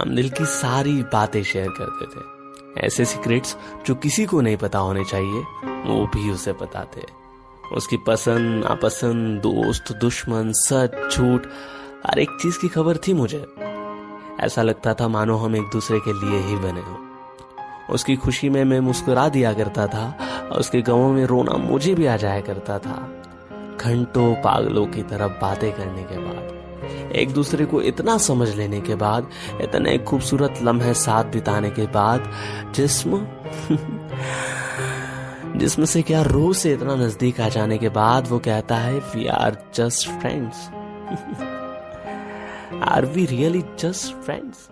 हम दिल की सारी बातें शेयर करते थे। ऐसे सीक्रेट्स जो किसी को नहीं पता होने चाहिए, वो भी उसे पता थे उसकी पसंद, नापसंद, दोस्त, दुश्मन, सच, झूठ, हर एक चीज़ की खबर थी मुझे। ऐसा लगता था मानो हम एक दूसरे के लिए ही बने हो। उसकी खुशी में मैं मुस्कुरा दिया करता था, और उसके गाँव में रोना मुझे भी आ जाया करता था। घंटों पागलों की तरफ़ बातें करने के बाद। एक दूसरे को इतना समझ लेने के बाद, इतने खूबसूरत लम्हे साथ बिताने के बाद, जिस्म, जिसम से क्या रूह से इतना नज़दीक आ जाने के बाद वो कहता है we are just friends are we really just friends